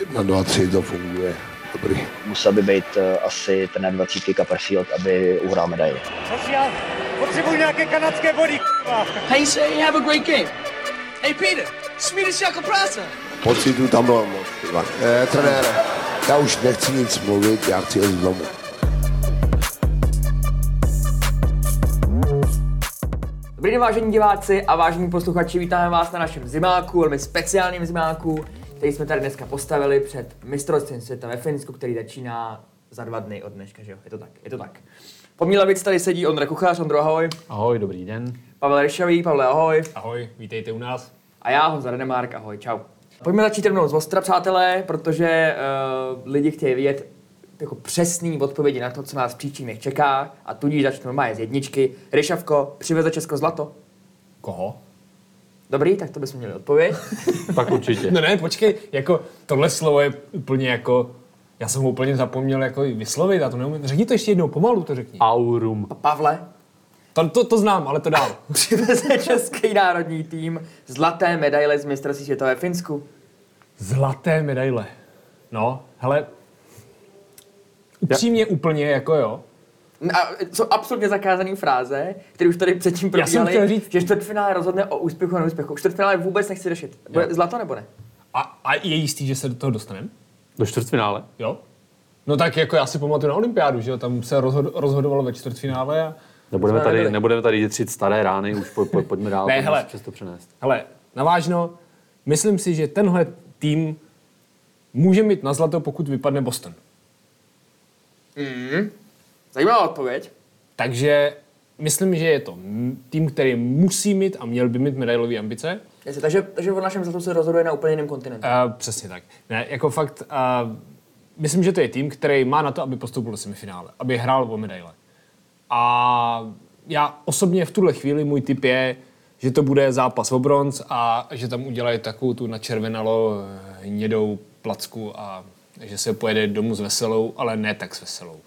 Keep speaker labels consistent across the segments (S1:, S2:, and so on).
S1: Jedna, dva, tři, to funguje. Dobrý.
S2: Musel by být uh, asi ten 20 Copperfield, aby uhrál medaili.
S3: Potřebuji nějaké kanadské body, k***a.
S4: Hey, say, have a great game. Hey, Peter, Swedish chocolate prasa.
S1: Pocitu tam bylo moc. Ivan. Eh, trenére, já už nechci nic mluvit, já chci jít domů.
S5: Dobrý den, vážení diváci a vážení posluchači, vítáme vás na našem zimáku, velmi speciálním zimáku, který jsme tady dneska postavili před mistrovstvím světa ve Finsku, který začíná za dva dny od dneška, že jo? Je to tak, je to tak. Po mý levici tady sedí Ondra Kuchař, Ondro, ahoj.
S6: Ahoj, dobrý den.
S5: Pavel Ryšavý, Pavle, ahoj.
S6: Ahoj, vítejte u nás.
S5: A já, Honza Renemark, ahoj, čau. Pojďme začít rovnou z ostra, přátelé, protože uh, lidi chtějí vidět jako přesný odpovědi na to, co nás dnech čeká a tudíž začnu normálně z jedničky. Ryšavko, přiveze Česko zlato?
S6: Koho?
S5: Dobrý, tak to bychom měli odpověď.
S6: Tak určitě. No ne, počkej, jako tohle slovo je úplně jako, já jsem ho úplně zapomněl jako vyslovit, já to neumím. Řekni to ještě jednou, pomalu to řekni.
S7: Aurum.
S5: Pavle,
S6: To, to, to znám, ale to dál.
S5: přiveze český národní tým zlaté medaile z mistrovství světa ve Finsku.
S6: Zlaté medaile. No, hele, upřímně úplně jako jo.
S5: A jsou absolutně zakázané fráze, které už tady předtím
S6: Já jsem
S5: probíhaly,
S6: chtěl říct-
S5: že čtvrtfinále rozhodne o úspěchu a neúspěchu. Čtvrtfinále vůbec nechci řešit. Bude
S6: Jo.
S5: zlato nebo ne?
S6: A, a je jistý, že se do toho dostaneme?
S7: Do čtvrtfinále.
S6: Jo? No tak jako já si pamatuju na olympiádu, že jo, tam se rozhod, rozhodovalo ve čtvrtfinále a
S7: Nebudeme
S5: Jsme
S7: tady,
S5: nebyli.
S7: nebudeme tady jitřit staré rány, už po, po, pojďme dál,
S6: Ne, hele.
S7: přesto přenést.
S6: Hele, navážno, myslím si, že tenhle tým může mít na zlato, pokud vypadne Boston.
S5: Zajímavá odpověď.
S6: Takže myslím, že je to tým, který musí mít a měl by mít medailové ambice.
S5: Jestli, takže, takže o našem zlatu se rozhoduje na úplně jiném kontinentu.
S6: Uh, přesně tak. Ne, jako fakt, uh, myslím, že to je tým, který má na to, aby postoupil do semifinále, aby hrál o medaile. A já osobně v tuhle chvíli můj tip je, že to bude zápas o bronz a že tam udělají takovou tu načervenalo eh, hnědou placku a že se pojede domů s veselou, ale ne tak s veselou.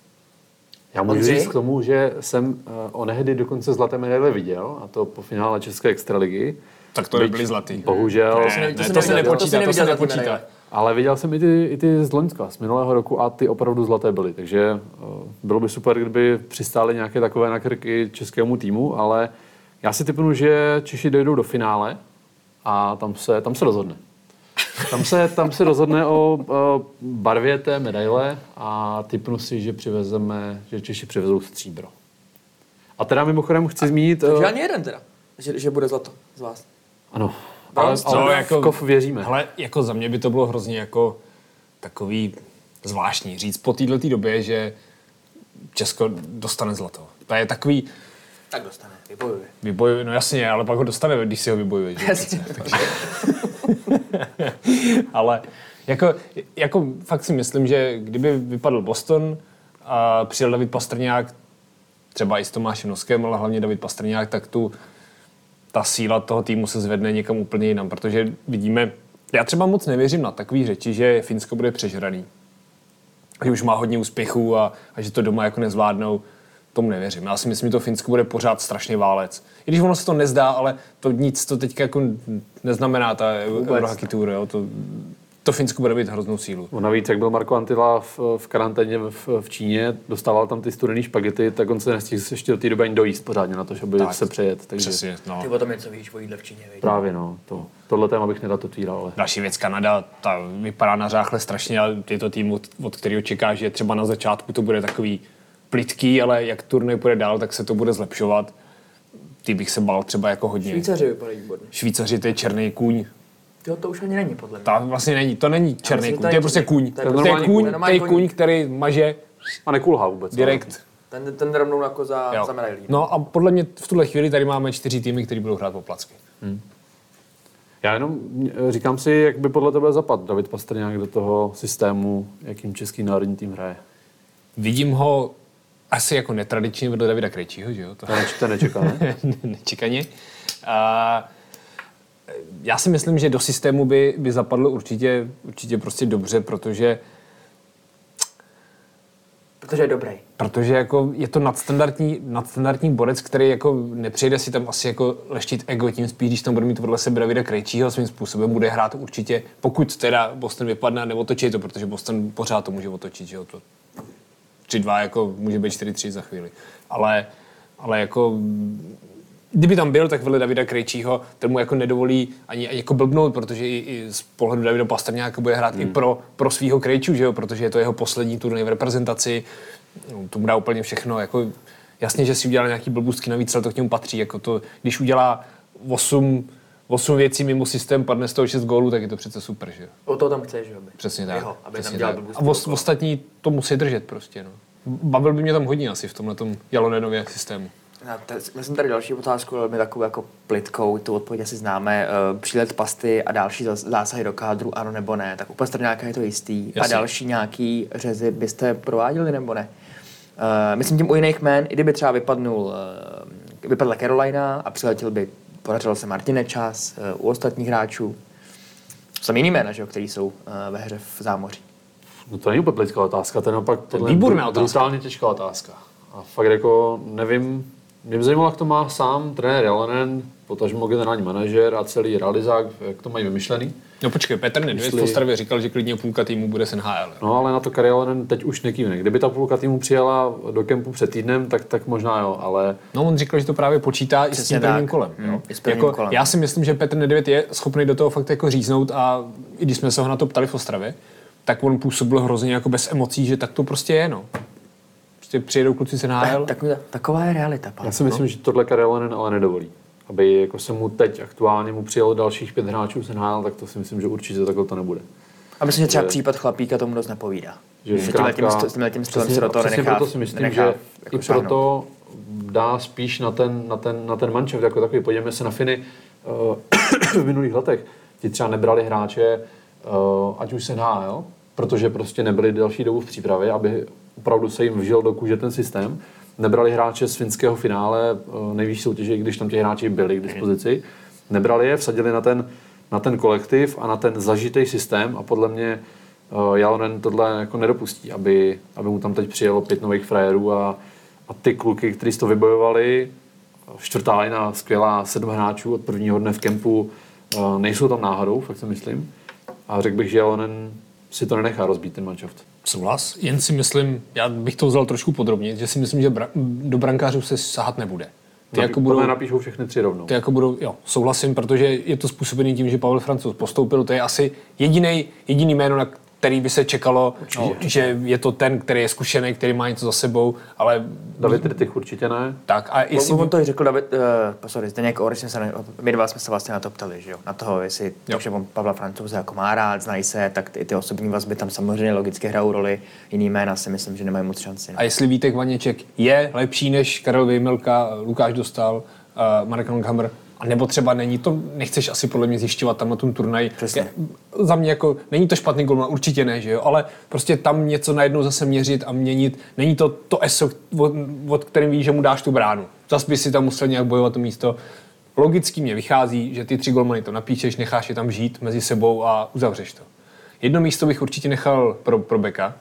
S7: Já můžu
S5: Ondřej?
S7: říct k tomu, že jsem uh, onehdy dokonce zlaté medaile viděl, a to po finále České extraligy.
S6: Tak to nebyly zlatý.
S7: Bohužel,
S6: Ne,
S5: to se
S6: to nepočítá, to se nepočítá.
S7: ale viděl jsem i ty, i ty z Loňska, z minulého roku a ty opravdu zlaté byly. Takže uh, bylo by super, kdyby přistály nějaké takové na krky českému týmu, ale já si typnu, že Češi dojdou do finále a tam se, tam se rozhodne. Tam se, tam se rozhodne o, o barvě té medaile a typnu si, že přivezeme, že Češi přivezou stříbro. A teda mimochodem chci zmínit...
S5: Takže
S7: eh,
S5: ani jeden teda, že, že bude zlato z vás.
S7: Ano, ale,
S5: Bronz,
S7: ale
S6: No,
S7: v
S6: jako-
S7: kov věříme.
S6: Ale jako za mě by to bylo hrozně jako takový zvláštní říct po této době, že Česko dostane zlato. To je takový,
S5: Tak dostane, vybojuje.
S6: vybojuje, no jasně, ale pak ho dostane, když si ho vybojuje. Že?
S5: Jasně.
S6: ale jako, jako fakt si myslím, že kdyby vypadl Boston a přijel David Pastrňák, třeba i s Tomášem Noskem, ale hlavně David Pastrňák, tak tu ta síla toho týmu se zvedne někam úplně jinam, protože vidíme, já třeba moc nevěřím na takový řeči, že Finsko bude přežraný. Že už má hodně úspěchů a, a že to doma jako nezvládnou, tomu nevěřím. Já si myslím, že to Finsko bude pořád strašně válec. I když ono se to nezdá, ale to nic to teďka jako neznamená ta Eurohockey Tour. Jo? To, to Finsko bude být hroznou sílu.
S7: No navíc, jak byl Marko Antila v, v karanténě v, v Číně, dostával tam ty studený špagety, tak on se nestihl ještě do té doby ani dojíst pořádně na to, aby
S6: Tak,
S7: se přejet. Takže
S6: Přesně, no.
S5: Ty o tom něco víš, o jídle v Číně, víš.
S7: právě no, to, tohle téma bych nerad otvíral, ale
S6: Další věc, Kanada, ta vypadá na řáchle strašně a je to tým, od, od kterého čeká, že třeba na začátku to bude takový plitký, ale jak turnaj půjde dál, tak se to bude zlepšovat. Ty bych se bál třeba jako hodně.
S5: Švýcaři vypadají výborně.
S6: Švýcaři, to je černý kůň.
S5: Jo, to už ani není podle mě.
S6: Ta vlastně není, to není černý
S5: myslím,
S6: kůň,
S5: to je
S6: prostě
S5: černý.
S6: kůň.
S5: To je
S6: kůň, to je
S5: kůň.
S6: který maže
S7: a nekulhá vůbec. ale-
S6: direkt.
S5: Ten, ten rovnou jako za,
S6: Jo.
S5: za medailí.
S6: No a podle mě v tuhle chvíli tady máme čtyři týmy, které budou hrát po placky.
S7: Já jenom říkám si, jak by podle tebe zapad David Pastrňák do toho systému, jakým český národní tým hraje.
S6: Vidím ho asi jako netradičně vedle Davida Krejčího, že jo? To
S7: To, neč- to nečeká, ne?
S6: nečekaně. A já si myslím, že do systému by, by zapadlo určitě, určitě prostě dobře, protože
S5: Protože je dobrý.
S6: Protože jako je to nadstandardní, nadstandardní borec, který jako nepřijde si tam asi jako leštit ego, tím spíš, když tam bude mít vedle sebe Davida Krejčího, svým způsobem bude hrát určitě, pokud teda Boston vypadne a neotočí to, protože Boston pořád to může otočit, že jo, to 3-2 jako může být 4-3 za chvíli. Ale, ale jako kdyby tam byl, tak vedle Davida Krejčího, ten mu jako nedovolí ani, ani jako blbnout, protože i, i z pohledu Davida Pastrňáka bude hrát hmm. i pro, pro svého Krejčů, že jo? protože je to jeho poslední turnaj v reprezentaci, no, to mu dá úplně všechno, jako jasně, že si udělal nějaký blbůstky navíc, ale to k němu patří, jako to, když udělá 8, 8 věcí mimo systém, padne z toho 6 gólů, tak je to přece super, že jo?
S5: O to tam chceš, že jo? aby-
S6: Přesně tak.
S5: Jeho, aby
S6: přesně
S5: tam dělal
S6: tak. A os, ostatní to musí držet prostě, no. Bavil by mě tam hodně asi v tomhle Jalonenově systému.
S5: Já te- Myslím tady další otázku, ale my takovou jako plitkou, tu odpověď asi známe. Uh, přílet pasty a další zásahy do kádru, ano nebo ne. Tak úplně nějaká je to jistý. A
S6: Jasně.
S5: další nějaký řezy byste prováděli nebo ne? Uh, myslím tím u jiných jmén, i kdyby třeba vypadnul, uh, vypadla Carolina a přiletěl by, podařil se Martine čas uh, u ostatních hráčů. Jsou tam jiný jména, že který jsou uh, ve hře v zámoří.
S7: No to není úplně politická otázka, to je naopak tohle
S6: výborná otázka.
S7: brutálně těžká otázka. A fakt jako nevím, mě by zajímalo, jak to má sám trenér Jalonen, potažmo generální manažer a celý realizák, jak to mají vymyšlený.
S6: No počkej, Petr Nedvěd
S7: Jestli-
S6: v Ostravě říkal, že klidně půlka týmu bude z NHL. jo.
S7: No ale na to Kari Jalonen teď už nekývne. Kdyby ta půlka týmu přijela do kempu před týdnem, tak, tak možná jo, ale
S6: No on říkal, že to právě počítá i s
S5: Přesně
S6: tím prvním
S5: tak.
S6: kolem.
S5: Mm,
S6: jo.
S5: s prvním
S6: jako,
S5: kolem.
S6: Já si myslím, že Petr Nedvěd je schopný do toho fakt jako říznout a i když jsme se ho na to ptali v Ostravě, tak on působil hrozně jako bez emocí, že tak to prostě je, no. Prostě přijedou kluci z NHL.
S5: Tak, taková je realita. Pavel.
S7: já si myslím, že tohle Jalonen ale nedovolí. Aby jako se mu teď aktuálně mu přijelo dalších pět hráčů z NHL, tak to si myslím, že určitě takhle to nebude.
S5: A myslím, že třeba
S7: že-
S5: případ chlapíka tomu dost nepovídá.
S7: Že
S5: Že tímhle tím, st- s tímhle tím stylem
S7: přesně,
S5: se do toho
S7: přesně
S5: nenechá,
S7: proto si myslím,
S5: nenechá
S7: že
S5: jako
S7: i
S5: šáhnout.
S7: proto dá spíš na ten, na ten, na ten mančev jako takový. Podívejme se na Finy uh, v minulých letech. Ti třeba nebrali hráče, uh, ať už se jo? protože prostě nebyli další dobu v přípravě, aby opravdu se jim vžil do kůže ten systém. Nebrali hráče z finského finále uh, nejvyšší soutěže, i když tam ti hráči byli k dispozici. Nebrali je, vsadili na ten, na ten kolektiv a na ten zažitý systém a podle mě uh, Jalonen tohle jako nedopustí, aby, aby mu tam teď přijelo pět nových frajerů a, a ty kluky, kteří to vybojovali, čtvrtá lina, skvělá, sedm hráčů od prvního dne v kempu, uh, nejsou tam náhodou, fakt si myslím. A řekl bych, že Jalonen si to nenechá rozbít ten manšaft.
S6: Souhlas, jen si myslím, já bych to vzal trošku podrobně, že si myslím, že bra- do brankářů se sahat nebude. Ty jako budou,
S7: napíšou všechny tři rovnou.
S6: ty jako budou, jo, souhlasím, protože je to způsobený tím, že Pavel Francouz postoupil, to je asi jediný, jediný jméno, na který by se čekalo, no, že je to ten, který je zkušený, který má něco za sebou, ale
S7: David Rittich určitě ne.
S6: tak a jestli...
S5: On, on to i řekl David, uh, sorry, Zdeněk Oreš, jsme se na, my dva jsme se vlastně na to ptali, že jo, na toho, jestli to, že on Pavla Francouze jako má rád, znají se, tak ty, ty osobní vazby tam samozřejmě logicky hrajou roli, jiný jména si myslím, že nemají moc šanci. No.
S6: A jestli Vítek Vaněček je lepší než Karel Vejmelka, Lukáš Dostal, uh, Marek Langhammer, a nebo třeba není to, nechceš asi podle mě zjišťovat tam na tom turnaji.
S5: Přesně.
S6: Za mě jako, není to špatný golman, určitě ne, že jo, ale prostě tam něco najednou zase měřit a měnit, není to to ESO, od, od kterým víš, že mu dáš tu bránu. Zas by si tam musel nějak bojovat to místo. Logicky mě vychází, že ty tři golmany to napíšeš, necháš je tam žít mezi sebou a uzavřeš to. Jedno místo bych určitě nechal pro, pro Beka,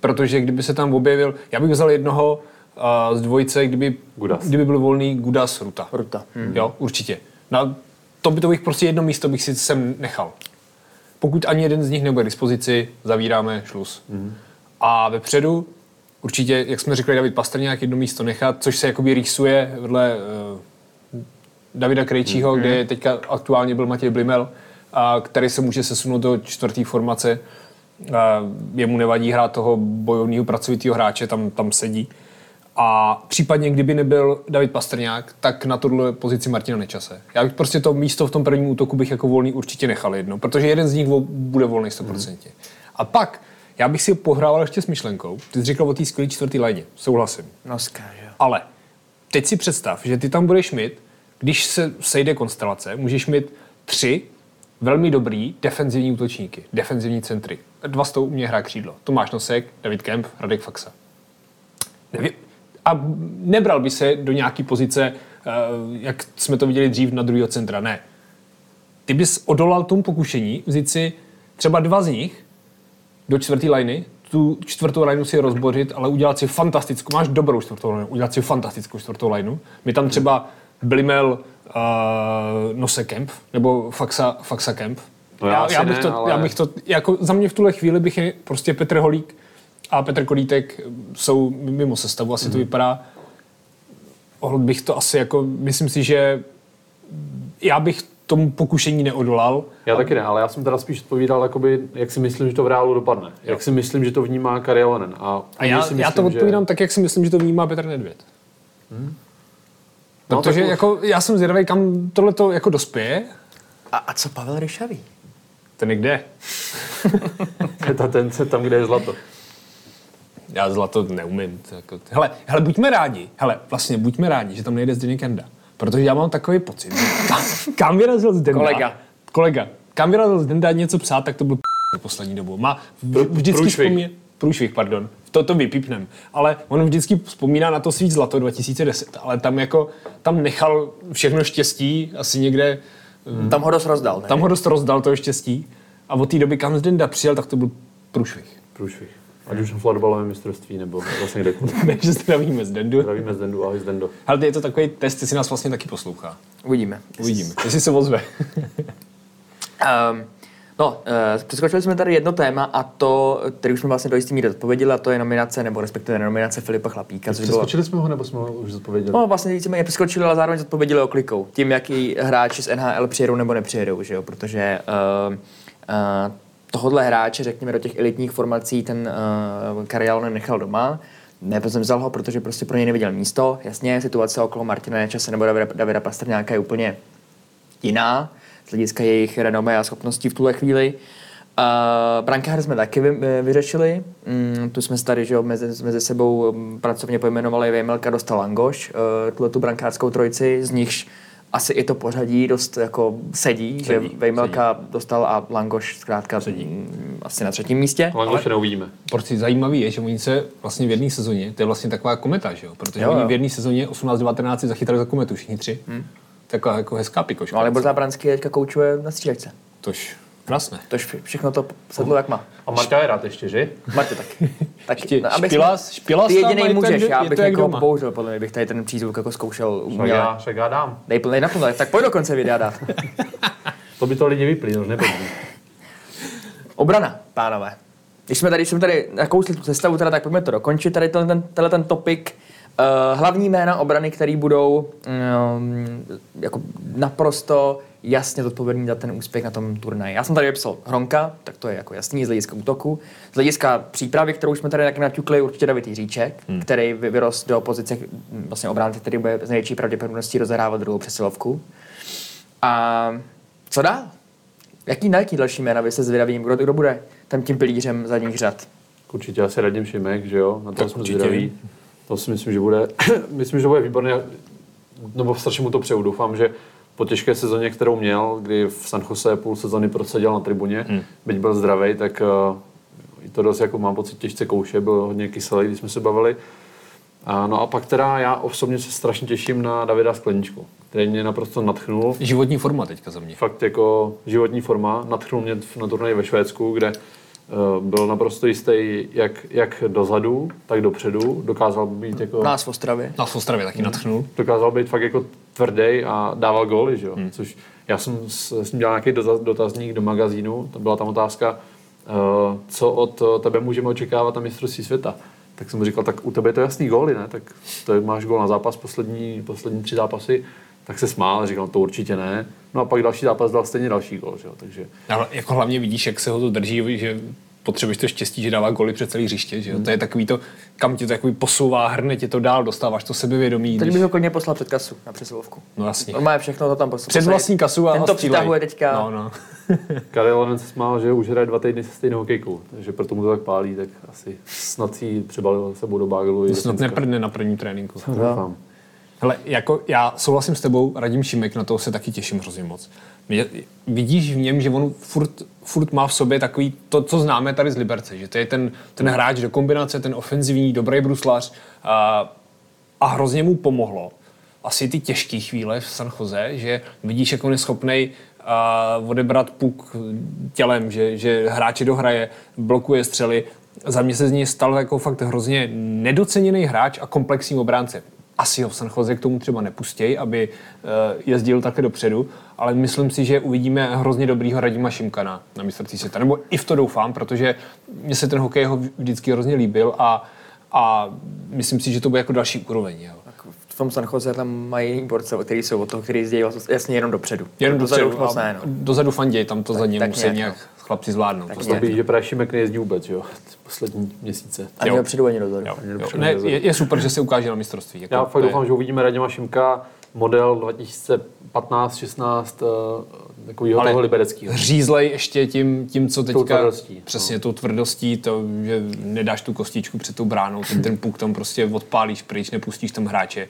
S6: protože kdyby se tam objevil, já bych vzal jednoho uh, z dvojice, kdyby,
S7: Gudas.
S6: kdyby byl volný Gudas Ruta.
S5: Ruta.
S6: Hmm. Jo, určitě. No, to by to bych prostě jedno místo bych si sem nechal. Pokud ani jeden z nich nebude k dispozici, zavíráme šluz. Hmm. A vepředu určitě, jak jsme řekli, David Pastrňák jedno místo nechat, což se jakoby rýsuje vedle uh, Davida Krejčího, hmm. kde teďka aktuálně byl Matěj Blimel, a který se může sesunout do čtvrté formace. A jemu nevadí hrát toho bojovného pracovitého hráče, tam, tam sedí. A případně, kdyby nebyl David Pastrňák, tak na tuhle pozici Martina Nečase. Já bych prostě to místo v tom prvním útoku bych jako volný určitě nechal jedno, protože jeden z nich bude volný 100%. Mm. A pak, já bych si pohrával ještě s myšlenkou. Ty jsi říkal o té skvělé čtvrtý léně. Souhlasím.
S5: Noska, že jo.
S6: Ale teď si představ, že ty tam budeš mít, když se sejde konstelace, můžeš mít tři velmi dobrý defenzivní útočníky, defenzivní centry. Dva z toho umě hrát křídlo. Tomáš Nosek, David Kemp, Radek Faxa. Neví- A nebral by se do nějaký pozice, eh, jak jsme to viděli dřív na druhého centra. Ne. Ty bys odolal tomu pokušení vzít si třeba dva z nich do čtvrtý liny, tu čtvrtou lineu si rozbořit, ale udělat si fantastickou, máš dobrou čtvrtou lineu, udělat si fantastickou čtvrtou lineu. My tam třeba Blimel uh, Nose Kemp, nebo Faxa, Faxa Kemp.
S7: No já
S6: já, já, bych
S7: ne,
S6: to,
S7: ale-
S6: já bych to, jako za mě v tuhle chvíli bych je, prostě Petr Holík a Petr Kolítek jsou mimo sestavu, asi
S7: Mhm.
S6: to vypadá. Ohl bych to asi jako, myslím si, že já bych tomu pokušení neodolal.
S7: Já taky ne, ale já jsem teda spíš odpovídal, jakoby, jak si myslím, že to v reálu dopadne. Jak si myslím, že to vnímá Kari Lonen. A,
S6: A já,
S7: si
S6: já to
S7: myslím, že-
S6: odpovídám tak, jak si myslím, že to vnímá Petr Nedvěd.
S7: No,
S6: Protože
S7: tak-
S6: jako, já jsem zvědavý, kam tohle to jako dospěje.
S5: A, a co Pavel Ryšavý?
S6: Ten je kde?
S7: je ta tence tam, kde je zlato.
S6: Já zlato neumím. Jako, hele, hele, buďme rádi, hele, vlastně buďme rádi, že tam nejde Zdeněk Janda. Protože já mám takový pocit, že kam, kam vyrazil Zdenda?
S5: Kolega.
S6: Kolega. Kam vyrazil Zdenda něco psát, tak to byl p- poslední dobou. Má vždycky vzpomíná... Průšvih, pardon. To to vypípnem. Ale on vždycky vzpomíná na to svý zlato 2010, ale tam jako, tam nechal všechno štěstí, asi někde,
S5: Tam ho dost rozdal, ne?
S6: tam ho dost rozdal to štěstí. A od té doby, kam Zdenda přijel, tak to byl průšvih.
S7: Průšvih. Ať už na florbalovém mistrovství, nebo vlastně kdekoliv.
S6: Takže zdravíme Zdendu.
S7: Zdravíme Zdendu, ahoj Zdendo.
S6: Ale je to takový test, jestli nás vlastně taky poslouchá.
S5: Uvidíme.
S6: Uvidíme, jestli se ozve.
S5: Um, no, uh, přeskočili jsme tady jedno téma a to, který už jsme vlastně do jistý míry odpověděli, a to je nominace, nebo respektive nominace Filipa Chlapíka. což bylo-
S7: Přeskočili jsme ho, nebo jsme ho už zodpověděli?
S5: No vlastně víceméně přeskočili, ale zároveň odpověděli oklikou. Tím, jaký hráči z NHL přijedou nebo nepřijedou, že jo? Protože uh, uh, tohohle hráče, řekněme, do těch elitních formací ten uh, Karialonen nechal doma. Nepozemzal ho, protože prostě pro něj neviděl místo. Jasně, situace okolo Martina Nečase nebo Davida, Davida Pastrňáka je úplně jiná z hlediska jejich renomé a schopností v tuhle chvíli. Uh, brankáře jsme taky vy, vy- vyřešili. Mm, tu jsme tady že jo, mezi, mezi sebou mm, pracovně pojmenovali Vejmelka dostal Langoš, uh, tuhle tu brankářskou trojici, z nichž asi i to pořadí dost jako sedí, sedí že Vejmelka dostal a Langoš zkrátka sedí. asi na třetím místě.
S7: Ale ještě neuvidíme.
S6: Prostě zajímavý je, že oni se vlastně v jedné sezóně, to je vlastně taková kometa, že jo? Protože
S5: Jo,
S6: jo, oni
S5: jo.
S6: v jedné sezóně 18-19 si zachytali za kometu všichni tři. Hmm. Taková jako hezká pikoška.
S5: No, ale Borza Branský teďka koučuje na střílečce.
S6: Tož krásné.
S5: Tož vše- všechno to sedlo jak má.
S7: A Marta je rád ještě, že?
S5: Marty tak. tak
S6: Ještě
S5: abych-
S6: špilas- špilas
S5: Ty
S6: mají
S5: můžeš,
S6: ten-
S5: já bych
S6: to jak
S5: jako bohužel, podle mě bych tady ten přízvuk jako zkoušel
S7: Však
S5: uměle.
S7: já, však já dám.
S5: Dej plný naplno, tak pojď do konce videa dát.
S7: To by to lidi vyplí, no nebudu.
S5: Obrana, pánové. Když jsme tady, když jsme tady nakousli tu sestavu, teda, tak pojďme to dokončit, tady tenhle ten, tenhle ten topik. Uh, hlavní jména obrany, který budou um, jako naprosto jasně zodpovědní za ten úspěch na tom turnaji. Já jsem tady vypsal Hronka, tak to je jako jasný z hlediska útoku. Z hlediska přípravy, kterou jsme tady taky naťukli, určitě David Jiříček, hmm. který vy- vyrost do pozice mm, vlastně obránce, který bude z největší pravděpodobností rozehrávat druhou přesilovku. A co dál? Jaký na jaký další jména vy se zvědavím? Kdo, kdo bude tam tím pilířem zadních řad?
S7: Určitě asi Radim Šimek, že jo? Na to
S6: Tak
S7: jsme
S6: určitě.
S7: zvědaví. To si myslím, že bude, myslím, že to bude výborně, nebo strašně mu to přeju. Doufám, že po těžké sezóně, kterou měl, kdy v San Jose půl sezóny proseděl na tribuně, hmm. byť byl zdravý, tak uh, i to dost, jako mám pocit, těžce kouše, byl hodně kyselý, když jsme se bavili. A, no a pak teda já osobně se strašně těším na Davida Skleničku, který mě naprosto natchnul.
S6: Životní forma teďka za mě.
S7: Fakt jako životní forma. Natchnul mě na turnaji ve Švédsku, kde byl naprosto jistý jak, jak dozadu, tak dopředu. Dokázal být jako...
S5: Nás v Ostravě.
S6: Na v Ostravě taky natchnul.
S7: dokázal být fakt jako tvrdý a dával góly, že jo? Hmm. Což já jsem s, s ním dělal nějaký dotazník do magazínu, to byla tam otázka, uh, co od tebe můžeme očekávat na mistrovství světa. Tak jsem mu říkal, tak u tebe je to jasný góly, ne? Tak to máš gól na zápas, poslední, poslední tři zápasy, tak se smál, říkal, to určitě ne. No a pak další zápas dal stejně další gól, že jo? Takže
S6: Ale jako hlavně vidíš, jak se ho to drží, že potřebuješ to štěstí, že dává goly před celý hřiště, že jo? To je takový to, kam tě to takový posouvá, hrne tě to dál, dostáváš to sebevědomí.
S5: Teď
S6: když-
S5: bych ho klidně poslal před kasu na přesilovku.
S6: No jasně.
S5: Normálně všechno to tam poslal.
S6: Před vlastní kasu a
S5: Ten to přitahuje teďka.
S6: No, no.
S7: Karel Lennon se smál, že už hraje dva týdny se stejnou hokejkou, takže proto mu to tak pálí, tak asi snad si přebalil sebou do Bagelu.
S6: Snad neprdne na prvním tréninku.
S7: Doufám.
S6: Hele, jako já souhlasím s tebou, Radim Šimek, na toho se taky těším hrozně moc. Mě, vidíš v něm, že on furt, furt má v sobě takový to, co známe tady z Liberce, že to je ten, ten hráč do kombinace, ten ofenzivní, dobrý bruslař a, a hrozně mu pomohlo asi ty těžké chvíle v San Jose, že vidíš, jak on je schopný odebrat puk tělem, že, že hráče dohraje, blokuje střely za mě se z něj stal jako fakt hrozně nedoceněný hráč a komplexní obránce. Asi ho v San Jose k tomu třeba nepustěj, aby uh, jezdil také dopředu, ale myslím si, že uvidíme hrozně dobrýho Radima Šimka na, mistrovství světa. Nebo i v to doufám, protože mně se ten hokej ho vždycky hrozně líbil a, a myslím si, že to bude jako další úroveň. Jo.
S5: V tom San Jose tam mají borce, který jsou od toho, který jezdí jasně jenom dopředu.
S6: Jenom
S5: dozadu
S6: dopředu,
S5: už moc ne, no.
S6: dozadu fanděj, tam to za ním
S5: tak
S6: musí
S5: nějak,
S6: nějak,
S5: no.
S6: Chlapci zvládnout.
S5: Tak
S6: To.
S7: Víš, že právě Šimek nejezdí vůbec, jo? Poslední měsíce.
S5: Ani
S6: Jo.
S5: dopředu, ani dozadu.
S6: Jo, jo. Ne, je, je, super, že se ukáže na mistrovství. Jako,
S7: Já fakt
S6: je-
S7: doufám, že uvidíme Raděma Šimka model 2015-16 takového
S6: Ale
S7: toho libereckého.
S6: Řízlej ještě tím, tím co teďka...
S7: tvrdostí,
S6: Přesně, tou tvrdostí, to, že nedáš tu kostičku před tou bránou, ten, ten puk tam prostě odpálíš pryč, nepustíš tam hráče.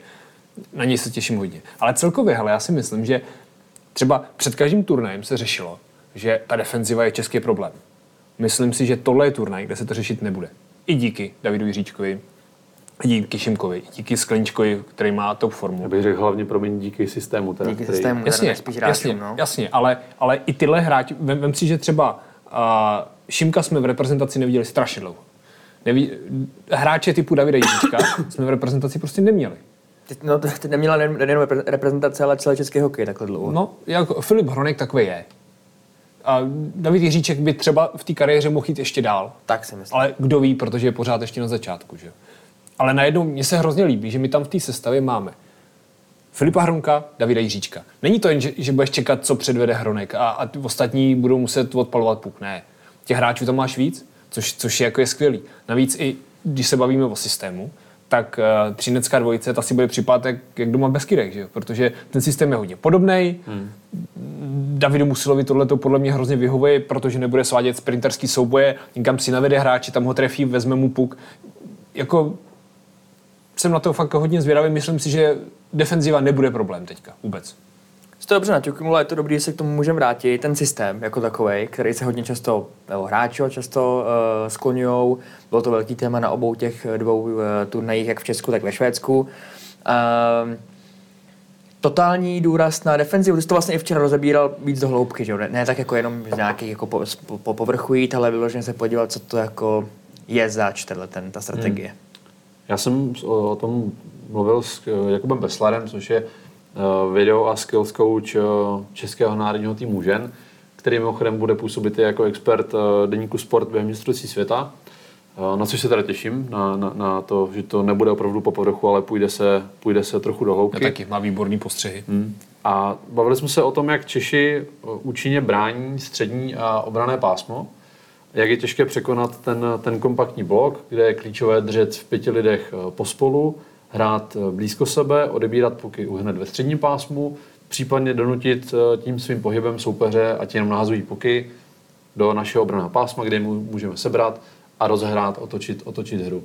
S6: Na něj se těším hodně. Ale celkově, hele, já si myslím, že třeba před každým turnajem se řešilo, že ta defenziva je český problém. Myslím si, že tohle je turnaj, kde se to řešit nebude. I díky Davidu Jiříčkovi, díky Šimkovi, díky Sklenčkovi, který má top formu.
S7: Já bych řekl hlavně promiň díky systému. Teda,
S5: Díky
S7: který-
S5: systému,
S6: Jasně,
S5: spíš hráčům,
S6: jasně,
S5: no.
S6: jasně, ale, ale i tyhle hráči, vem, vem si, že třeba uh, Šimka jsme v reprezentaci neviděli strašně dlouho. Neví, hráče typu Davida Jiříčka jsme v reprezentaci prostě neměli.
S5: Teď, no, teď neměla nejen nejen repre- reprezentace, ale celý český hokej takhle dlouho.
S6: No, jako Filip Hronek takový je. A David Jiříček by třeba v té kariéře mohl jít ještě dál.
S5: Tak si myslím.
S6: Ale kdo ví, protože je pořád ještě na začátku. Že? Ale najednou mně se hrozně líbí, že my tam v té sestavě máme Filipa Hronka, Davida Jiříčka. Není to jen, že, že budeš čekat, co předvede Hronek a, a ostatní budou muset odpalovat puk. Ne. Těch hráčů tam máš víc, což, což je, jako je skvělý. Navíc i když se bavíme o systému, tak uh, třinecká dvojice, ta si bude připadat jak, jak doma bez kyrek, že? protože ten systém je hodně podobný. Hmm. Davidu Musilovi tohle to podle mě hrozně vyhovuje, protože nebude svádět sprinterský souboje, někam si navede hráči, tam ho trefí, vezme mu puk. Jako jsem na to fakt hodně zvědavý, myslím si, že defenziva nebude problém teďka vůbec.
S5: Jste dobře naťuknul, ale je to dobrý, že se k tomu můžeme vrátit. Ten systém jako takový, který se hodně často, nebo hráči ho často uh, skloňují. Bylo to velký téma na obou těch dvou uh, turnajích, jak v Česku, tak ve Švédsku. Uh, totální důraz na defenzivu. Ty jsi to vlastně i včera rozebíral víc do hloubky, že? Ne, ne tak jako jenom z nějakých jako po, po, po povrchu jít, ale vyloženě se podívat, co to jako je zač, ten, ta strategie. Hmm.
S7: Já jsem o, tom mluvil s eh, Jakubem Beslarem, což je eh, video a skills coach eh, Českého národního týmu žen, který mimochodem bude působit jako expert deníku sport během mistrovství světa. Na což se teda těším, na, na, na to, že to nebude opravdu po povrchu, ale půjde se, půjde se trochu do
S6: Já
S7: hloubky.
S6: taky, má výborný postřehy. Hmm.
S7: A bavili jsme se o tom, jak Češi eh, účinně brání střední a obrané pásmo, jak je těžké překonat ten, ten kompaktní blok, kde je klíčové držet v pěti lidech eh, pospolu, hrát eh, blízko sebe, odebírat puky hned ve středním pásmu, případně donutit tím svým pohybem soupeře, ať jenom nahazují puky do našeho obraného pásma, kde mu můžeme sebrat a rozehrát, otočit, otočit hru.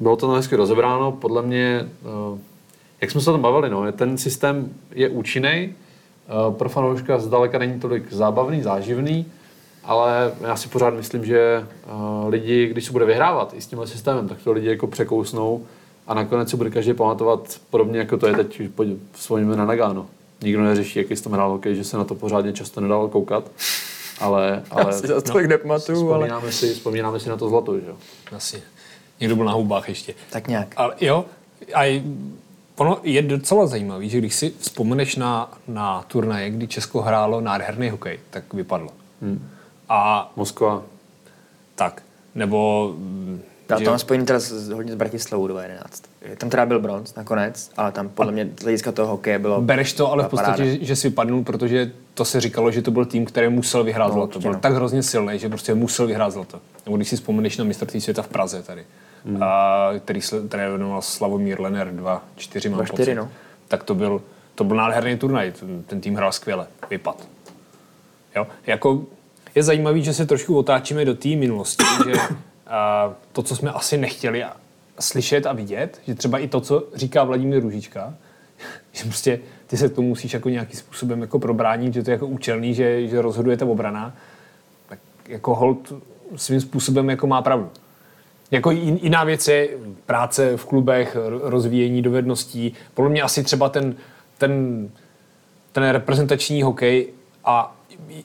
S7: Bylo to hezky rozebráno, podle mě, eh, jak jsme se o tom bavili, no, ten systém je účinný, eh, pro fanouška zdaleka není tolik zábavný, záživný, ale já si pořád myslím, že eh, lidi, když se bude vyhrávat i s tímhle systémem, tak to lidi jako překousnou a nakonec si bude každý pamatovat podobně, jako to je teď, vzpomeňme na Nagano. Nikdo neřeší, jaký jsi tam hrál hokej, že se na to pořádně často nedalo koukat, ale, ale
S5: si za tolik nepamatuju, ale-
S7: vzpomínáme, si, vzpomínáme si na to zlato, že jo.
S6: Asi. Někdo byl na hubách ještě.
S5: Tak nějak.
S6: Ale jo, a je- ono je docela zajímavé, že když si vzpomeneš na, na turnaje, kdy Česko hrálo nádherný hokej, tak vypadlo. Hmm. A
S7: Moskva,
S6: tak, nebo... že-
S5: tam spojení teda s, hodně s Bratislavou 2011. Tam teda byl bronz nakonec, ale tam podle mě z hlediska toho hokeje bylo...
S6: Bereš to ale v
S5: paráda.
S6: podstatě, že, že si vypadnul, protože to se říkalo, že to byl tým, který musel vyhrát
S5: No,
S6: zlato. Byl
S5: no.
S6: tak hrozně silný, že prostě musel vyhrát zlato. Nebo když si vzpomeneš na mistrovství světa v Praze tady, hmm. a, který trénoval Slavomír Lenner 2-4, mám
S5: 2-4,
S6: pocit.
S5: no.
S6: Tak to byl, to byl nádherný turnaj. Ten, tým hrál skvěle. Vypad. Jo? Jako je zajímavý, že se trošku otáčíme do té minulosti, že to, co jsme asi nechtěli slyšet a vidět, že třeba i to, co říká Vladimír Růžička, že prostě ty se tomu musíš jako nějakým způsobem jako probránit, že to je jako účelný, že, že rozhoduje ta obrana, tak jako hold svým způsobem jako má pravdu. Jako jin- jiná věc je práce v klubech, ro- rozvíjení dovedností. Podle mě asi třeba ten, ten, ten reprezentační hokej a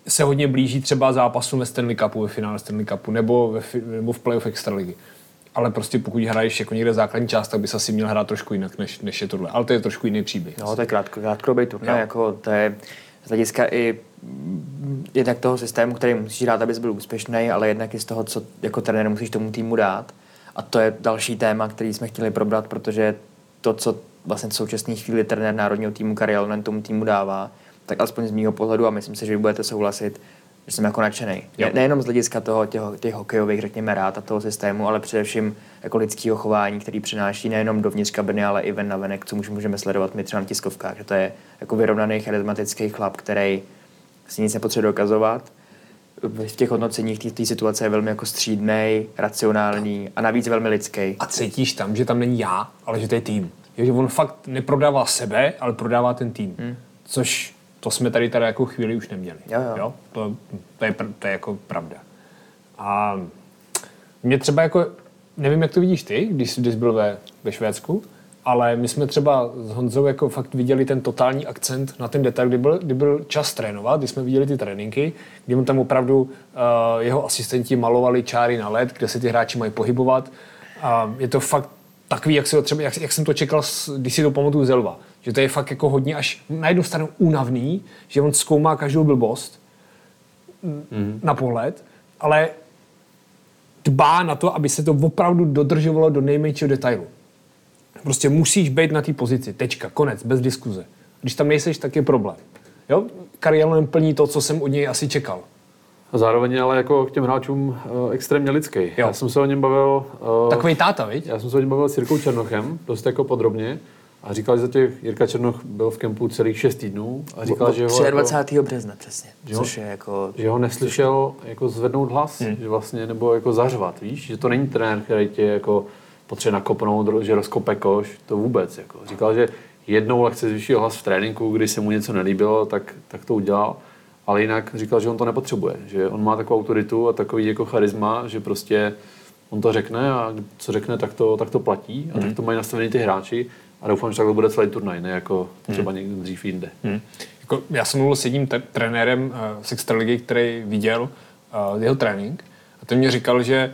S6: se hodně blíží třeba zápasu ve Stanley Cupu, ve finále Stanley Cupu, nebo, ve, nebo v playoff Extraligy. Ale prostě pokud hraješ jako někde základní část, tak bys asi měl hrát trošku jinak, než, než je tohle. Ale to je trošku jiný příběh.
S5: No, to je krátko, krátkodobý turnaj,
S6: Jo.
S5: jako to je z hlediska i jednak toho systému, který musíš hrát, abys byl úspěšný, ale jednak i z toho, co jako trenér musíš tomu týmu dát. A to je další téma, který jsme chtěli probrat, protože to, co vlastně v současné chvíli trenér národního týmu Alonen tomu týmu dává, tak alespoň z mého pohledu, a myslím si, že vy budete souhlasit, že jsem jako nadšený. Ne, nejenom z hlediska toho, těch, těch hokejových, řekněme, rád a toho systému, ale především jako lidského chování, který přináší nejenom dovnitř kabiny, ale i ven na venek, co už můžeme sledovat my třeba na tiskovkách, že to je jako vyrovnaný, charismatický chlap, který si nic nepotřebuje dokazovat. V těch hodnoceních té situace je velmi jako střídnej, racionální a navíc velmi lidský.
S6: A cítíš tam, že tam není já, ale že to je tým. Jo, Že on fakt neprodává sebe, ale prodává ten tým. Hmm. Což to jsme tady tady jako chvíli už neměli.
S5: Jo, jo.
S6: To, to, je, to je jako pravda. A mě třeba jako, nevím, jak to vidíš ty, když jsi, když byl ve, ve Švédsku, ale my jsme třeba s Honzou jako fakt viděli ten totální akcent na ten detail, kdy byl, kdy byl čas trénovat, kdy jsme viděli ty tréninky, kdy mu tam opravdu uh, jeho asistenti malovali čáry na led, kde se ty hráči mají pohybovat. A je to fakt takový, jak, si to třeba, jak, jak jsem to čekal, když si to pamatuju z Elva. Že to je fakt jako hodně až na jednu stranu únavný, že on zkoumá každou blbost mm. na pohled, ale dbá na to, aby se to opravdu dodržovalo do nejmenšího detailu. Prostě musíš být na té pozici. Tečka, konec, bez diskuze. Když tam nejseš, tak je problém. Jo? Kariér plní to, co jsem od něj asi čekal.
S7: A zároveň ale jako k těm hráčům uh, extrémně lidský. Jo. Já jsem se o něm bavil... Uh,
S6: Takový táta, viď?
S7: Já jsem se o něm bavil s Jirkou Černochem, dost jako podrobně. A říkal, že za těch Jirka Černoch byl v kempu celých 6 týdnů. A říkal, že ho, jako,
S5: 23. března přesně,
S7: Jo.
S5: což je jako...
S7: že ho neslyšel jako zvednout hlas, hmm. že vlastně, nebo jako zařvat, víš? Že to není trenér, který tě jako potřebuje nakopnout, že rozkope koš, to vůbec. Jako. Říkal, že jednou lehce zvýšil hlas v tréninku, když se mu něco nelíbilo, tak, tak to udělal. Ale jinak říkal, že on to nepotřebuje, že on má takovou autoritu a takový jako charisma, že prostě on to řekne a co řekne, tak to, tak to platí a tak to mají nastavený ty hráči a doufám, že takhle bude celý turnaj, ne jako třeba někdy dřív jinde.
S6: Hmm. Jako, já jsem mluvil s jedním te- trenérem uh, z Extraligy, který viděl uh, jeho trénink a ten mě říkal, že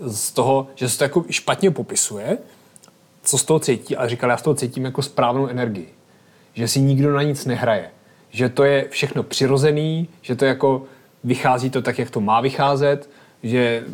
S6: uh, z toho, že se to jako špatně popisuje, co z toho cítí, ale říkal, já z toho cítím jako správnou energii. Že si nikdo na nic nehraje. Že to je všechno přirozený, že to jako vychází to tak, jak to má vycházet, že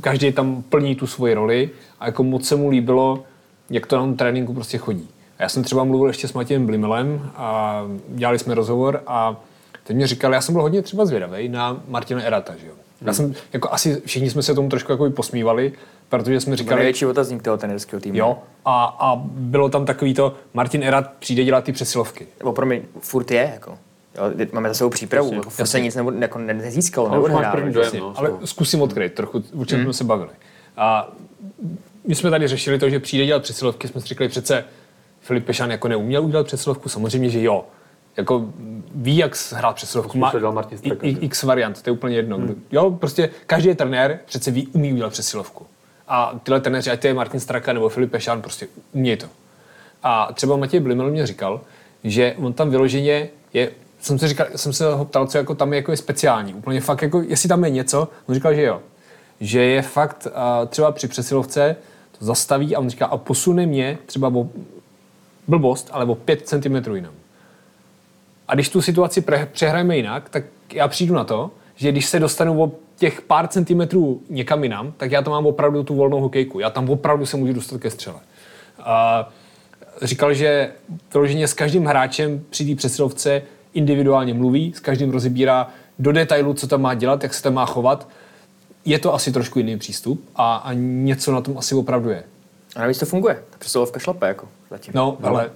S6: každý tam plní tu svoji roli a jako moc se mu líbilo, jak to na tom tréninku prostě chodí. A já jsem třeba mluvil ještě s Matějem Blimelem a dělali jsme rozhovor a ten mě říkal, já jsem byl hodně třeba zvědavý na Martina Erata, že jo. Já jsem, jako asi všichni jsme se tomu trošku jako posmívali, protože jsme
S5: Byl
S6: říkali,
S5: největší otazník toho trenerského týmu.
S6: jo, a, a bylo tam takový to, Martin Erat přijde dělat ty přesilovky.
S5: Nebo pro mě furt je, jako. Jo, teď máme za sebou přípravu, jako furt se nic nebo, jako ne- nezískalo,
S7: Ale už máš první dojem, no,
S6: ale zkusím odkryt trochu, o čem jsme se bavili. A my jsme tady řešili to, že přijde dělat přesilovky, jsme si říkali přece, Filip Pešan jako neuměl udělat přesilovku, samozřejmě, že jo. Jako ví, jak hrát přesilovku.
S7: Má, to dělal Martin Straka,
S6: i- i- x variant, to je úplně jedno. Hmm. Jo, prostě každý trenér přece ví, umí udělat přesilovku. A tyhle trenéři, ať to je Martin Straka nebo Filip Pešan, prostě umějí to. A třeba Matěj Blimel mě říkal, že on tam vyloženě je, jsem se, říkal, jsem se ho ptal, co jako tam je, jako je speciální. Úplně fakt, jako, jestli tam je něco, on říkal, že jo. Že je fakt uh, třeba při přesilovce zastaví a on říká, a posune mě třeba o blbost, ale o 5 cm jinam. A když tu situaci pre- přehrajeme jinak, tak já přijdu na to, že když se dostanu o těch pár centimetrů někam jinam, tak já tam mám opravdu tu volnou hokejku. Já tam opravdu se můžu dostat ke střele. A říkal, že vyloženě s každým hráčem při té přesilovce individuálně mluví, s každým rozebírá do detailu, co tam má dělat, jak se tam má chovat. Je to asi trošku jiný přístup a, a něco na tom asi opravdu je.
S5: A navíc to funguje. Ta přesilovka šlape, jako zatím.
S6: No, ale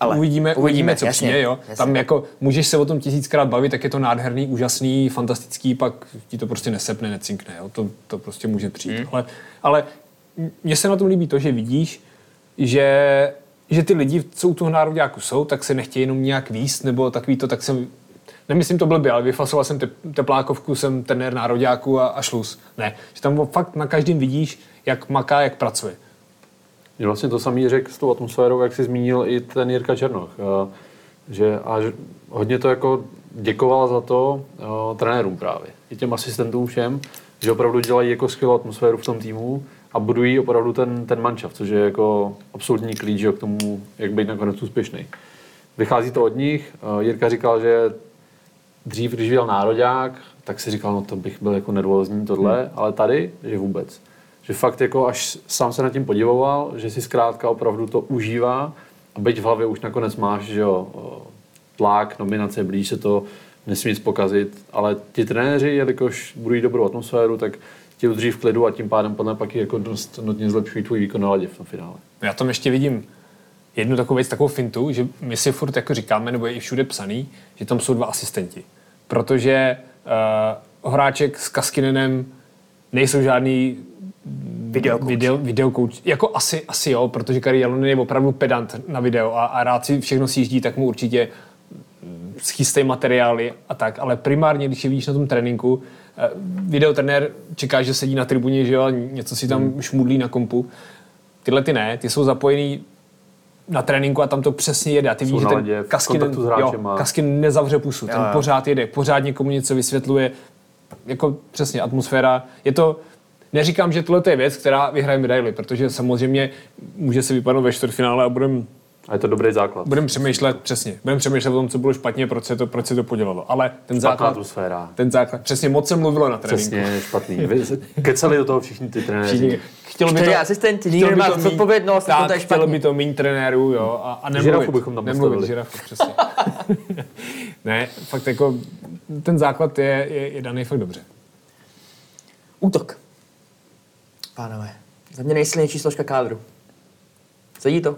S5: Ale
S6: uvidíme, uvidíme, co
S5: jasně,
S6: přijde, jo.
S5: jasně.
S6: Tam jako můžeš se o tom tisíckrát bavit, tak je to nádherný, úžasný, fantastický, pak ti to prostě nesepne, necinkne, jo. To, to prostě může přijít.
S5: Hmm.
S6: Ale, ale mně se na tom líbí to, že vidíš, že, že ty lidi, co u toho nároďáku jsou, tak se nechtějí jenom nějak výst, nebo takový to, tak jsem, nemyslím to blbě, ale vyfasoval jsem tep, teplákovku, jsem trenér nároďáku a, a šluz. Ne, že tam fakt na každém vidíš, jak maká, jak pracuje.
S7: Mě vlastně to samý řekl s tou atmosférou, jak jsi zmínil i ten Jirka Černoch. eh, Že, a že hodně to jako děkoval za to uh, trenérům právě. I těm asistentům všem, že opravdu dělají jako skvělou atmosféru v tom týmu a budují opravdu ten, ten manšaft, což je jako absolutní klíč k tomu, jak být nakonec úspěšný. Vychází to od nich. Uh, Jirka říkal, že dřív, když viděl nároďák, tak si říkal, no to bych byl jako nervózní tohle, hmm. ale tady, že vůbec. Že fakt jako až sám se nad tím podivoval, že si zkrátka opravdu to užívá a byť v hlavě už nakonec máš, že jo, tlak, nominace, blíž se to, nesmí nic pokazit, ale ti trenéři, jelikož budou dobrou atmosféru, tak ti udrží v klidu a tím pádem podle pak jako dost notně zlepšují tvůj výkon na ledě v tom finále.
S6: Já tam ještě vidím jednu takovou věc, takovou fintu, že my si furt jako říkáme, nebo je i všude psaný, že tam jsou dva asistenti. Protože uh, Horáček s Kaskinenem nejsou žádný
S5: Videokouč.
S6: Video, videokouč. Jako asi, asi jo, protože Kari Jalonen je opravdu pedant na video a, a rád si všechno sjíždí, tak mu určitě schystej materiály a tak, ale primárně, když je vidíš na tom tréninku, eh, videotrenér čeká, že sedí na tribuně, že jo, a něco si tam hmm. šmudlí na kompu. Tyhle ty ne, ty jsou zapojený na tréninku a tam to přesně jede. A ty
S7: Jsou
S6: víš, že ten Kaskin, jo. Kaskin nezavře pusu, ten
S5: Jo, jo.
S6: pořád jede, pořád někomu něco vysvětluje. Jako přesně atmosféra. Je to, neříkám, že tohle je věc, která vyhraje medaily, protože samozřejmě může se vypadnout ve čtvrtfinále a budeme
S7: A je to dobrý základ.
S6: budeme přemýšlet, přesně, budeme přemýšlet o tom, co bylo špatně, proč se to, proč se to podělalo. Ale ten
S7: Špatná
S6: základ,
S7: atmosféra.
S6: ten základ, přesně moc se mluvilo na tréninku.
S7: Přesně, špatný. Vy- Kecali do toho všichni ty trenéři.
S6: Chtělo by to,
S5: asistenti, nikdo
S6: by
S5: nemá zodpovědnost,
S6: tak,
S5: to je špatně.
S6: by to méně trenérů, jo, a, a nemluvit.
S7: Žirafu bychom tam
S6: nemluvit,
S7: postavili.
S6: žirafu, přesně. ne, fakt jako ten základ je, je, je daný fakt dobře.
S5: Útok. Pánové, za mě nejsilnější složka kádru. Sedí to?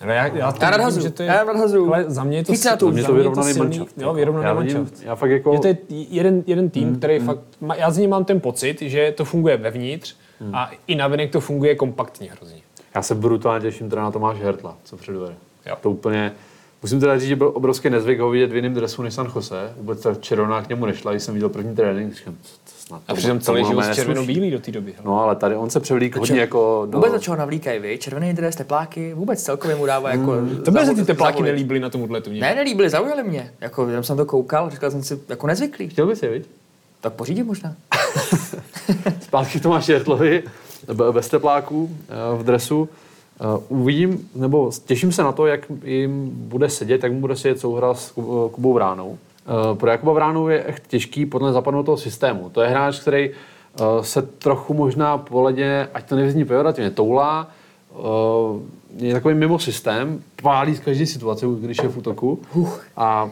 S6: Ale já, já, to
S5: Já
S6: že to je,
S5: já nadhazuju.
S6: Ale za mě je to,
S7: Mě to
S6: mě je
S7: vyrovnaný
S6: silný-
S7: manšaft.
S6: Jo, vyrovnaný
S7: já, vidím,
S6: manšaft.
S7: já fakt jako...
S6: Je to je jeden, jeden tým, který fakt, má- já z něj mám ten pocit, že to funguje vevnitř a i navenek to funguje kompaktně hrozně.
S7: Já se brutálně těším teda na Tomáše Hertla, co předvede.
S6: Jo.
S7: To úplně... Musím teda říct, že byl obrovský nezvyk ho vidět v jiném dresu než San Jose. Vůbec ta červená k němu nešla, když jsem viděl první trénink, říkám, snad.
S6: A přitom celý život červeno-bílý do té doby. hele.
S7: No ale tady on se převlík hodně jako do...
S5: Vůbec do čeho navlíkají vy? Červený dres, tepláky, vůbec celkově mu dává jako...
S6: To by se ty tepláky
S5: zavolit.
S6: nelíbily na tomuhle tu
S5: Ne, nelíbily, zaujaly mě. Jako, jenom jsem to koukal, říkal jsem si, jako nezvyklý.
S7: Chtěl bys je, viď?
S5: Tak pořídím možná.
S7: Zpátky Hertlovi, b- bez tepláků eh, v dresu. Eh, Uvidím, nebo těším se na to, jak jim bude sedět, jak mu bude sedět souhra s Ku- Kubou Vránou. Eh, Pro Jakuba Vránu je echt těžký podle zapadnout toho systému. To je hráč, který eh, se trochu možná po ledě, ať to nevyzní pejorativně, toulá, eh, je takový mimo systém, pálí z každé situace, když je v útoku. A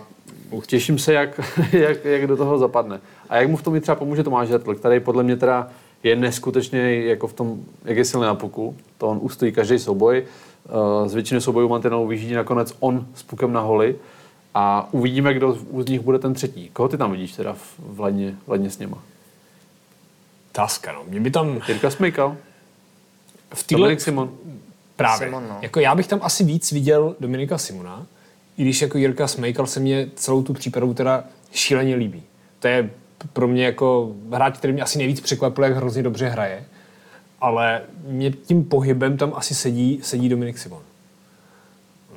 S7: těším se, jak, jak, jak do toho zapadne. A jak mu v tom i třeba pomůže Tomáš Hertl, který podle mě teda je neskutečně jako v tom, jak je silný na puku. To on ustojí každý souboj. Eh, Z většiny soubojů mantinelů vyžídí nakonec on s pukem na holi. A uvidíme, kdo z nich bude ten třetí. Koho ty tam vidíš teda v, ledně, v ledně s něma?
S6: Táska, no. Mě by tam
S7: Jirka Smejkal?
S6: v téhle,
S7: Dominik Simon?
S6: Právě.
S5: Simon, no.
S6: Jako já bych tam asi víc viděl Dominika Simona, i když jako Jirka Smejkal se mě celou tu přípravu teda šíleně líbí. To je pro mě jako hráč, který mě asi nejvíc překvapil, jak hrozně dobře hraje. Ale mě tím pohybem tam asi sedí, sedí Dominik Simon.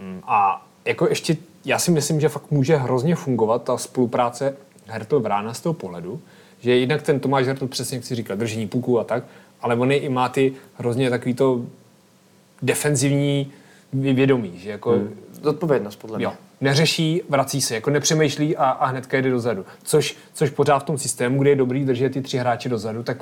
S6: Mm, A jako ještě, já si myslím, že fakt může hrozně fungovat ta spolupráce Hertl Vrána z toho pohledu, že jednak ten Tomáš Hertl přesně, jak si říkal, držení puku a tak, ale on i má ty hrozně takový to defenzivní vědomí, že jako hmm.
S5: Zodpovědnost, podle mě.
S6: jo, neřeší, vrací se, jako nepřemýšlí a, a hnedka jde dozadu. Což, což pořád v tom systému, kde je dobrý držet ty tři hráče dozadu, tak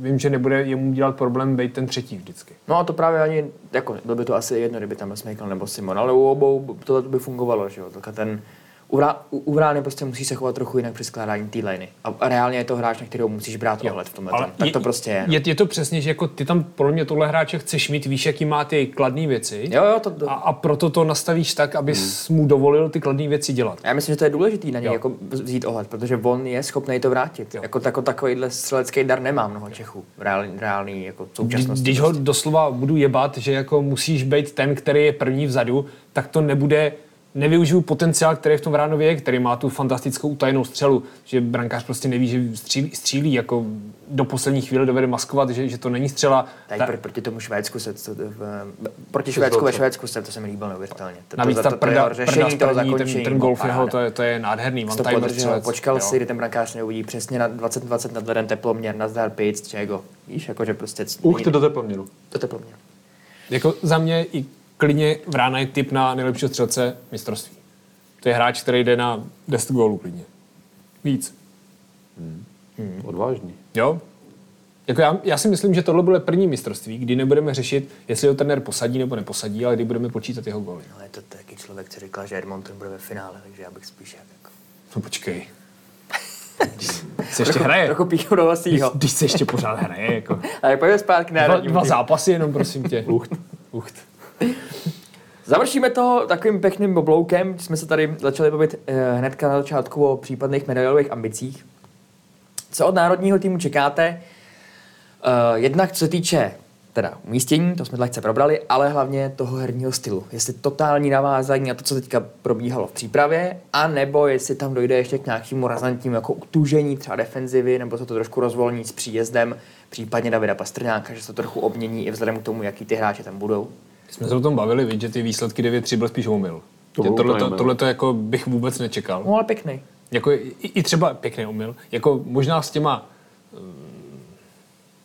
S6: vím, že nebude jemu dělat problém být ten třetí vždycky.
S5: No a to právě ani, jako, bylo by to asi jedno, kdyby tam Smejkal nebo Simon, ale u obou tohle by fungovalo, že jo, tak ten, Vrá, u, Vrány prostě musí se chovat trochu jinak při skládání té liney. A, reálně je to hráč, na kterého musíš brát ohled v tomhle. tom. Tak to prostě je.
S6: je. Je to přesně, že jako ty tam podle mě tohle hráče chceš mít, víš, jaký má ty kladné věci.
S5: Jo, jo, to, to,
S6: A, a proto to nastavíš tak, aby hmm. mu dovolil ty kladné věci dělat.
S5: Já myslím, že to je důležité na něj
S6: Jo.
S5: jako vzít ohled, protože on je schopný to vrátit.
S6: Jo.
S5: Jako, tako, takovýhle střelecký dar nemá mnoho Čechů. Reálný, reálný jako
S6: Když,
S5: současnosti.
S6: když ho
S5: prostě.
S6: doslova budu jebat, že jako musíš být ten, který je první vzadu, tak to nebude nevyužiju potenciál, který v tom Vránově je, který má tu fantastickou utajenou střelu, že brankář prostě neví, že střílí, střílí jako do poslední chvíle dovede maskovat, že, že to není střela.
S5: Tady
S6: Ta-
S5: proti, proti tomu Švédsku se, to, v, proti Švédsku ve Švédsku se, to se mi líbilo neuvěřitelně. To,
S6: Navíc
S5: to,
S6: ta
S5: to, to, to,
S6: prda,
S5: jeho
S6: prda
S5: řešení toho
S6: ten, ten golf jeho, to je, to je nádherný,
S5: podržel,
S6: střelec.
S5: počkal
S6: jo.
S5: si, kdy ten brankář neuvidí přesně na 20-20 nad ledem teploměr, nazdar pitch, čego. Víš, jakože prostě...
S7: Uch, ty do teploměru.
S5: to teploměr.
S6: Jako za mě i klidně Vrána je typ na nejlepšího střelce mistrovství. To je hráč, který jde na 10 gólů klidně. Víc.
S7: Odvážný.
S6: Jo? Jako já, já, si myslím, že tohle bude první mistrovství, kdy nebudeme řešit, jestli ho trenér posadí nebo neposadí, ale kdy budeme počítat jeho góly.
S5: No je to taky člověk, co říkal, že Edmonton bude ve finále, takže já bych spíš jako...
S6: No počkej. Se ještě hraje.
S5: Trochu píchnu do vlastního.
S6: Když se ještě pořád hraje. Jako.
S5: Ale pojďme zpátky na
S6: Dva, dva zápasy jenom, prosím tě. Ucht. Ucht.
S5: Završíme to takovým pěkným bobloukem. Jsme se tady začali bavit eh, hnedka na začátku o případných medailových ambicích. Co od národního týmu čekáte? Uh, jednak co se týče teda umístění, to jsme lehce probrali, ale hlavně toho herního stylu. Jestli totální navázání na to, co teďka probíhalo v přípravě, a nebo jestli tam dojde ještě k nějakému razantnímu jako utužení třeba defenzivy, nebo se to trošku rozvolní s příjezdem, případně Davida Pastrňáka, že se to trochu obmění i vzhledem k tomu, jaký ty hráči tam budou.
S6: Jsme se o tom bavili, viď, že ty výsledky 9-3 byl spíš omyl.
S7: To
S6: tohle, to,
S7: omyl.
S6: tohle to jako bych vůbec nečekal.
S5: No ale pěkný.
S6: Jako i, i třeba pěkný omyl. Jako možná s těma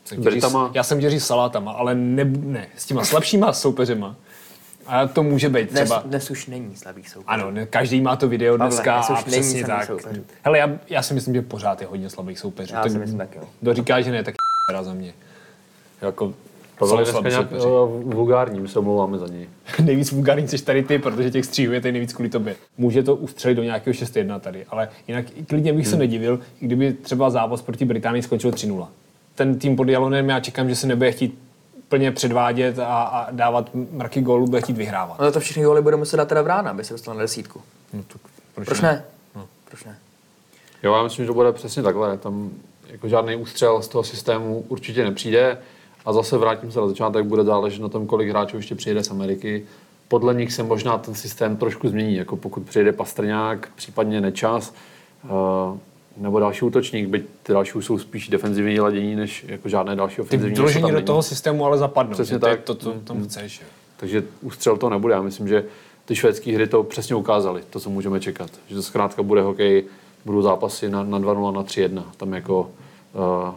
S6: jsem chtěl říct-
S7: Britama.
S6: já jsem říct salátama, ale ne, ne, s těma slabšíma soupeřema. A to může být
S5: Dnes,
S6: třeba...
S5: dnes už není slabých soupeřů.
S6: Ano, ne, každý má to video
S5: Pavle,
S6: dneska
S5: dnes už
S6: a
S5: není
S6: přesně tak.
S5: soupeřů.
S6: Hele, já, já si myslím, že pořád je hodně slabých soupeřů.
S5: Já
S6: To-
S5: si myslím taky, jo.
S6: Kdo říká, že ne, tak je za mě. Jako,
S7: Pavel je dneska nějak uh, vulgární, my se omlouváme za něj.
S6: nejvíc vulgární jsi tady ty, protože těch stříhů je tady nejvíc kvůli tobě. Může to ustřelit do nějakého 6-1 tady, ale jinak i klidně bych se nedivil, i kdyby třeba zápas proti Británii skončil 3-0. Ten tým pod Jalonem, já čekám, že se nebude chtít plně předvádět a, a dávat mrky gólů, bude chtít vyhrávat.
S5: No to všechny góly bude muset dát teda Vrána, aby se dostal na desítku.
S6: No, to, proč,
S5: Proč ne? Proč ne?
S7: Jo, já myslím, že to bude přesně takhle. Tam jako žádný ústřel z toho systému určitě nepřijde. A zase vrátím se na začátek, bude záležet na tom, kolik hráčů ještě přijede z Ameriky. Podle nich se možná ten systém trošku změní, jako pokud přijde Pastrňák, případně Nečas, uh, nebo další útočník, byť ty další jsou spíš defenzivní ladění, než jako žádné další
S6: Ty
S7: ofenzivní. něco
S6: vložení do
S7: není.
S6: toho systému ale zapadnou.
S7: Přesně
S6: to
S7: tak.
S6: To, to,
S7: Mm,
S6: tam
S7: mm.
S6: chceš.
S7: Takže ústřel to nebude. Já myslím, že ty švédské hry to přesně ukázaly, to, co můžeme čekat. Že to zkrátka bude hokej, budou zápasy na, na 2-0, na 3-1. Tam jako, uh,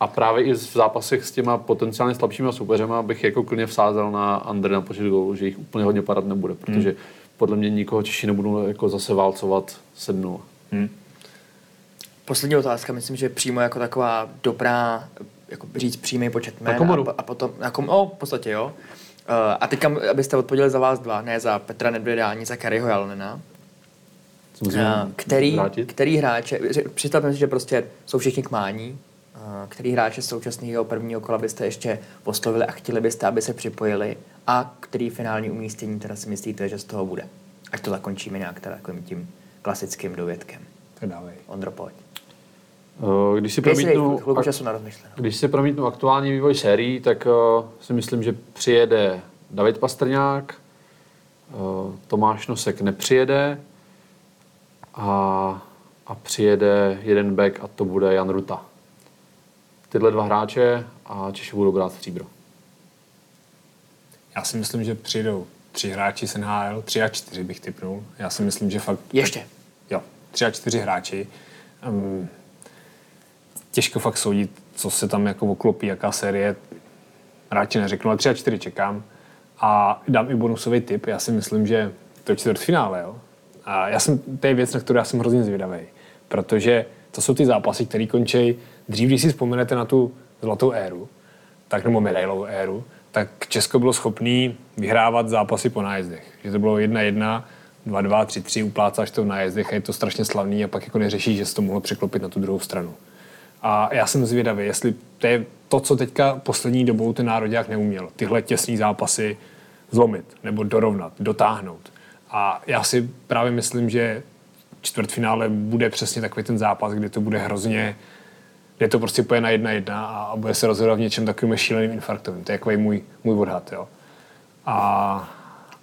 S7: a právě i v zápasech s těma potenciálně slabšíma soupeřema bych jako klidně vsázel na Under na počet gólů, že jich úplně hodně padat nebude, protože
S6: Hmm.
S7: podle mě nikoho Češi nebudou jako zase válcovat 7
S5: Poslední otázka, myslím, že přímo jako taková dobrá, jako říct přímý počet jmén.
S7: komoru.
S5: A, a potom, jako, no, v podstatě jo. Uh, a teďka, abyste odpověděli za vás dva, ne za Petra Nedvěda, ani za Karyho Jalnena. Uh, který,
S7: vrátit.
S5: který hráče, představme si, že prostě jsou všichni k mání, uh, který hráče z současného prvního kola byste ještě poslovili a chtěli byste, aby se připojili a který finální umístění teda si myslíte, že z toho bude. Ať to zakončíme nějak teda takovým tím klasickým dovědkem.
S6: Tak dávej.
S5: Ondro, pojď.
S7: Uh, Když si promítnu. Když si promítnu aktuální vývoj sérií, tak uh, si myslím, že přijede David Pastrňák, uh, Tomáš Nosek nepřijede a, a přijede jeden back a to bude Jan Ruta. Tyhle dva hráče a Češi budou brát stříbro.
S6: Já si myslím, že přijdou tři hráči z NHL, tři a čtyři bych typnul. Já si myslím, že fakt...
S5: Ještě.
S6: Jo, tři a čtyři hráči. Um, těžko fakt soudit, co se tam jako oklopí, jaká série. Hráči neřeknu, ale tři a čtyři čekám. A dám i bonusový tip. Já si myslím, že to je čtvrtfinále, jo. A já jsem, to je věc, na kterou já jsem hrozně zvědavý. Protože to jsou ty zápasy, které končí dřív, když si vzpomenete na tu zlatou éru, tak nebo medailovou éru, tak Česko bylo schopné vyhrávat zápasy po nájezdech. Že to bylo 1-1, 2-2, 3-3, uplácáš to v nájezdech a je to strašně slavný a pak jako neřešíš, že se to mohlo překlopit na tu druhou stranu. A já jsem zvědavý, jestli to je to, co teďka poslední dobou ten národák neuměl. Tyhle těsné zápasy zlomit nebo dorovnat, dotáhnout. A já si právě myslím, že čtvrtfinále bude přesně takový ten zápas, kde to bude hrozně, kde to prostě poje na jedna jedna a, a bude se rozhodovat v něčem takovým šíleným infarktovým. To je takový můj, můj odhad, jo. A,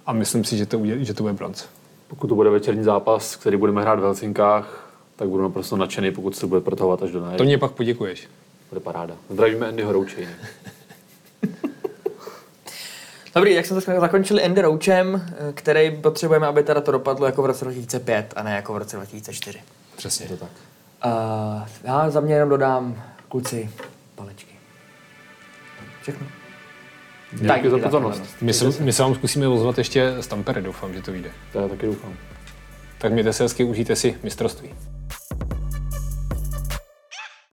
S6: a myslím si, že to, uděl, že to bude bronz.
S7: pokud to bude večerní zápas, který budeme hrát v Helsinkách, tak budu naprosto nadšený, pokud se bude protahovat až do
S6: To
S7: najednou.
S6: mě pak poděkuješ.
S7: Bude paráda. Zdravíme Andyho Roučejny.
S5: Dobrý, jak jsme to zakončili Andy Rouchem, eh, který potřebujeme, aby teda to dopadlo jako v roce 2005 a ne jako v roce 2004.
S6: Přesně.
S7: to tak.
S5: Uh, já za mě jenom dodám kluci palečky. Všechno.
S7: Díky za pozornost.
S6: My se, my se vám zkusíme ozvat ještě z Tampere, doufám, že to vyjde.
S7: Já taky doufám.
S6: Tak mějte se hezky, užijte si mistrovství.